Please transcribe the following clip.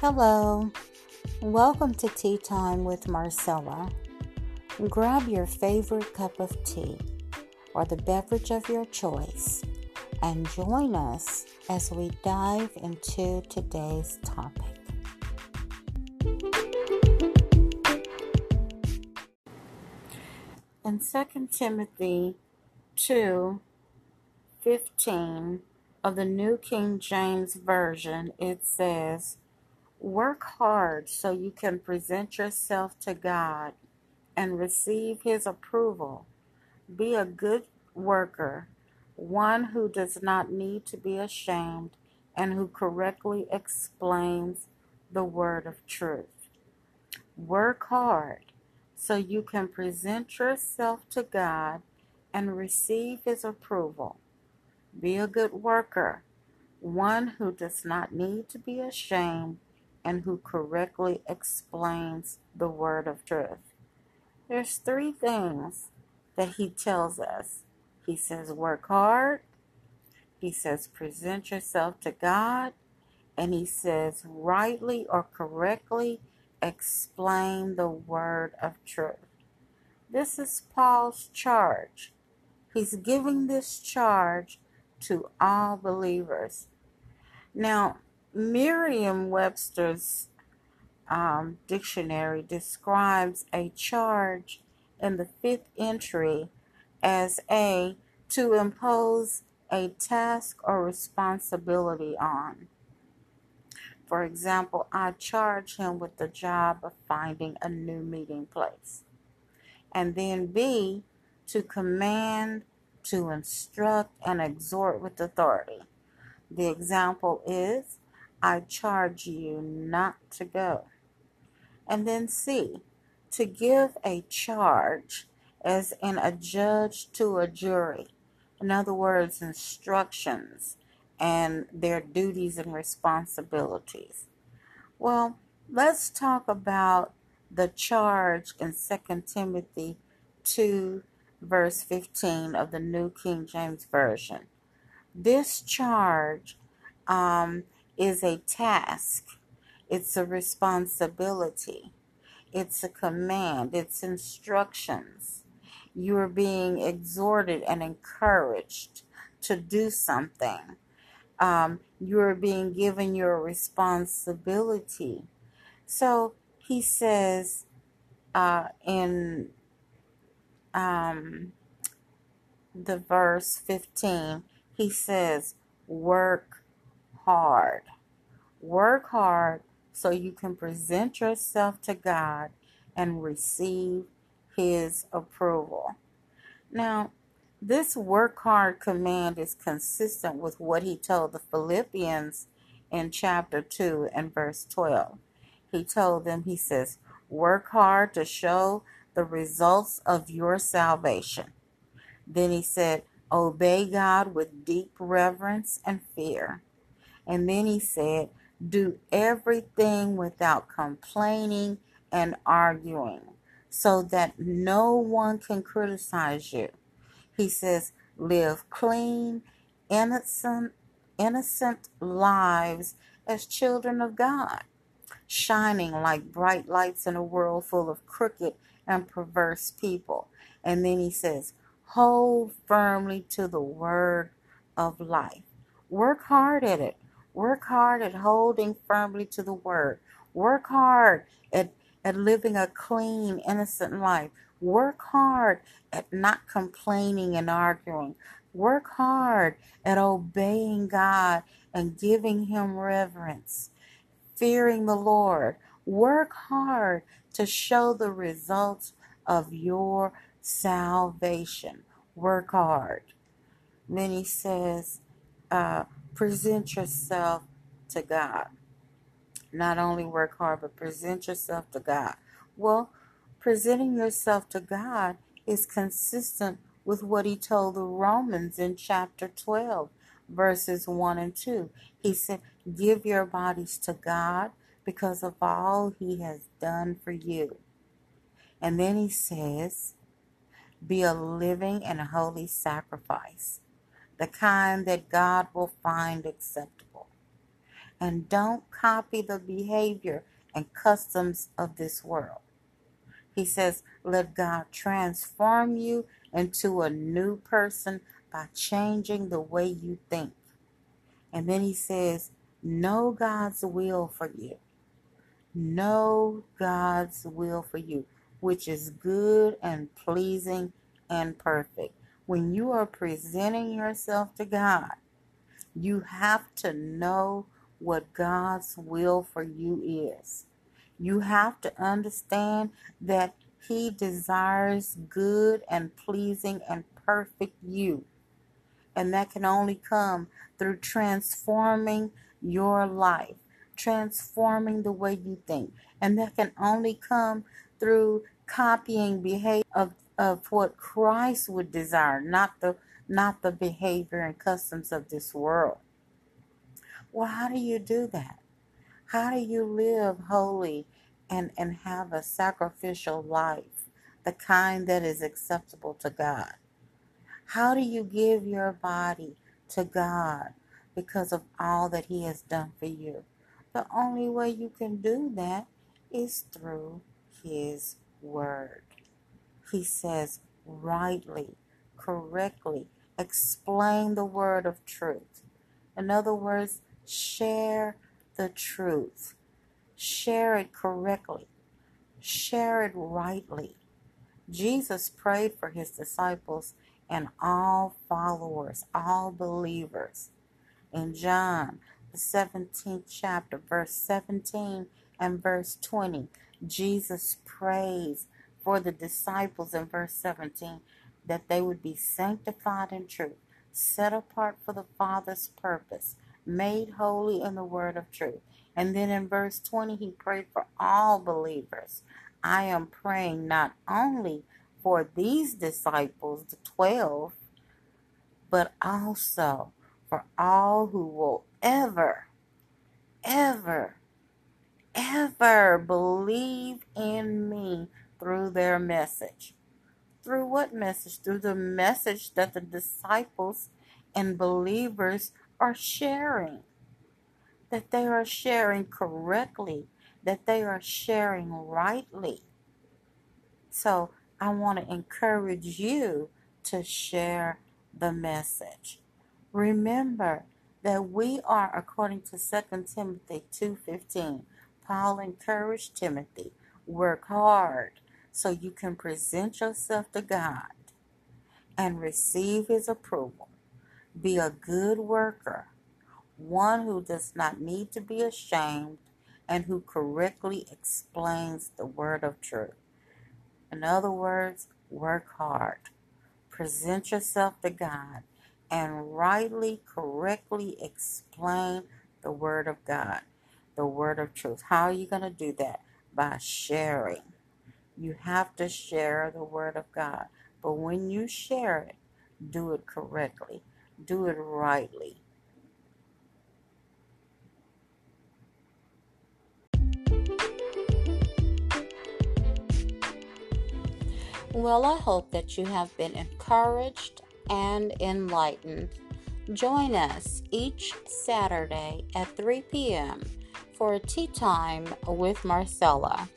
Hello, welcome to Tea Time with Marcella. Grab your favorite cup of tea or the beverage of your choice and join us as we dive into today's topic. In 2 Timothy 2 15 of the New King James Version, it says, Work hard so you can present yourself to God and receive His approval. Be a good worker, one who does not need to be ashamed and who correctly explains the word of truth. Work hard so you can present yourself to God and receive His approval. Be a good worker, one who does not need to be ashamed and who correctly explains the word of truth. There's three things that he tells us. He says, work hard. He says, present yourself to God. And he says, rightly or correctly explain the word of truth. This is Paul's charge. He's giving this charge to all believers. Now, Merriam Webster's um, dictionary describes a charge in the fifth entry as a to impose a task or responsibility on. For example, I charge him with the job of finding a new meeting place. And then B, to command, to instruct, and exhort with authority. The example is I charge you not to go. And then C, to give a charge as in a judge to a jury. In other words, instructions and their duties and responsibilities. Well, let's talk about the charge in 2 Timothy 2, verse 15 of the New King James Version. This charge um, is a task, it's a responsibility, it's a command, it's instructions. You are being exhorted and encouraged to do something. Um, you are being given your responsibility. So he says uh, in um, the verse 15, he says, Work hard. Work hard so you can present yourself to God and receive His approval. Now, this work hard command is consistent with what He told the Philippians in chapter 2 and verse 12. He told them, He says, Work hard to show the results of your salvation. Then He said, Obey God with deep reverence and fear. And then he said, Do everything without complaining and arguing so that no one can criticize you. He says, Live clean, innocent, innocent lives as children of God, shining like bright lights in a world full of crooked and perverse people. And then he says, Hold firmly to the word of life. Work hard at it. Work hard at holding firmly to the word. Work hard at, at living a clean, innocent life. Work hard at not complaining and arguing. Work hard at obeying God and giving Him reverence, fearing the Lord. Work hard to show the results of your salvation. Work hard. He says, uh, present yourself to God. Not only work hard, but present yourself to God. Well, presenting yourself to God is consistent with what he told the Romans in chapter 12, verses 1 and 2. He said, Give your bodies to God because of all he has done for you. And then he says, Be a living and holy sacrifice the kind that God will find acceptable. And don't copy the behavior and customs of this world. He says, let God transform you into a new person by changing the way you think. And then he says, know God's will for you. Know God's will for you, which is good and pleasing and perfect. When you are presenting yourself to God, you have to know what God's will for you is. You have to understand that He desires good and pleasing and perfect you. And that can only come through transforming your life, transforming the way you think. And that can only come through copying behavior of, of what Christ would desire, not the not the behavior and customs of this world. Well, how do you do that? How do you live holy and, and have a sacrificial life, the kind that is acceptable to God? How do you give your body to God because of all that He has done for you? The only way you can do that is through His Word. He says, rightly, correctly, explain the word of truth. In other words, share the truth. Share it correctly. Share it rightly. Jesus prayed for his disciples and all followers, all believers. In John, the 17th chapter, verse 17 and verse 20, Jesus prays for the disciples in verse 17 that they would be sanctified in truth, set apart for the Father's purpose, made holy in the word of truth. And then in verse 20, he prayed for all believers. I am praying not only for these disciples, the 12, but also for all who will ever, ever, ever believe in me through their message. Through what message? Through the message that the disciples and believers are sharing. That they are sharing correctly, that they are sharing rightly. So I want to encourage you to share the message. Remember that we are according to 2 Timothy 2:15. Paul encouraged Timothy, work hard so you can present yourself to God and receive his approval. Be a good worker, one who does not need to be ashamed and who correctly explains the word of truth. In other words, work hard. Present yourself to God and rightly, correctly explain the Word of God, the Word of truth. How are you going to do that? By sharing. You have to share the Word of God. But when you share it, do it correctly, do it rightly. Well, I hope that you have been encouraged and enlightened. Join us each Saturday at 3 p.m. for a tea time with Marcella.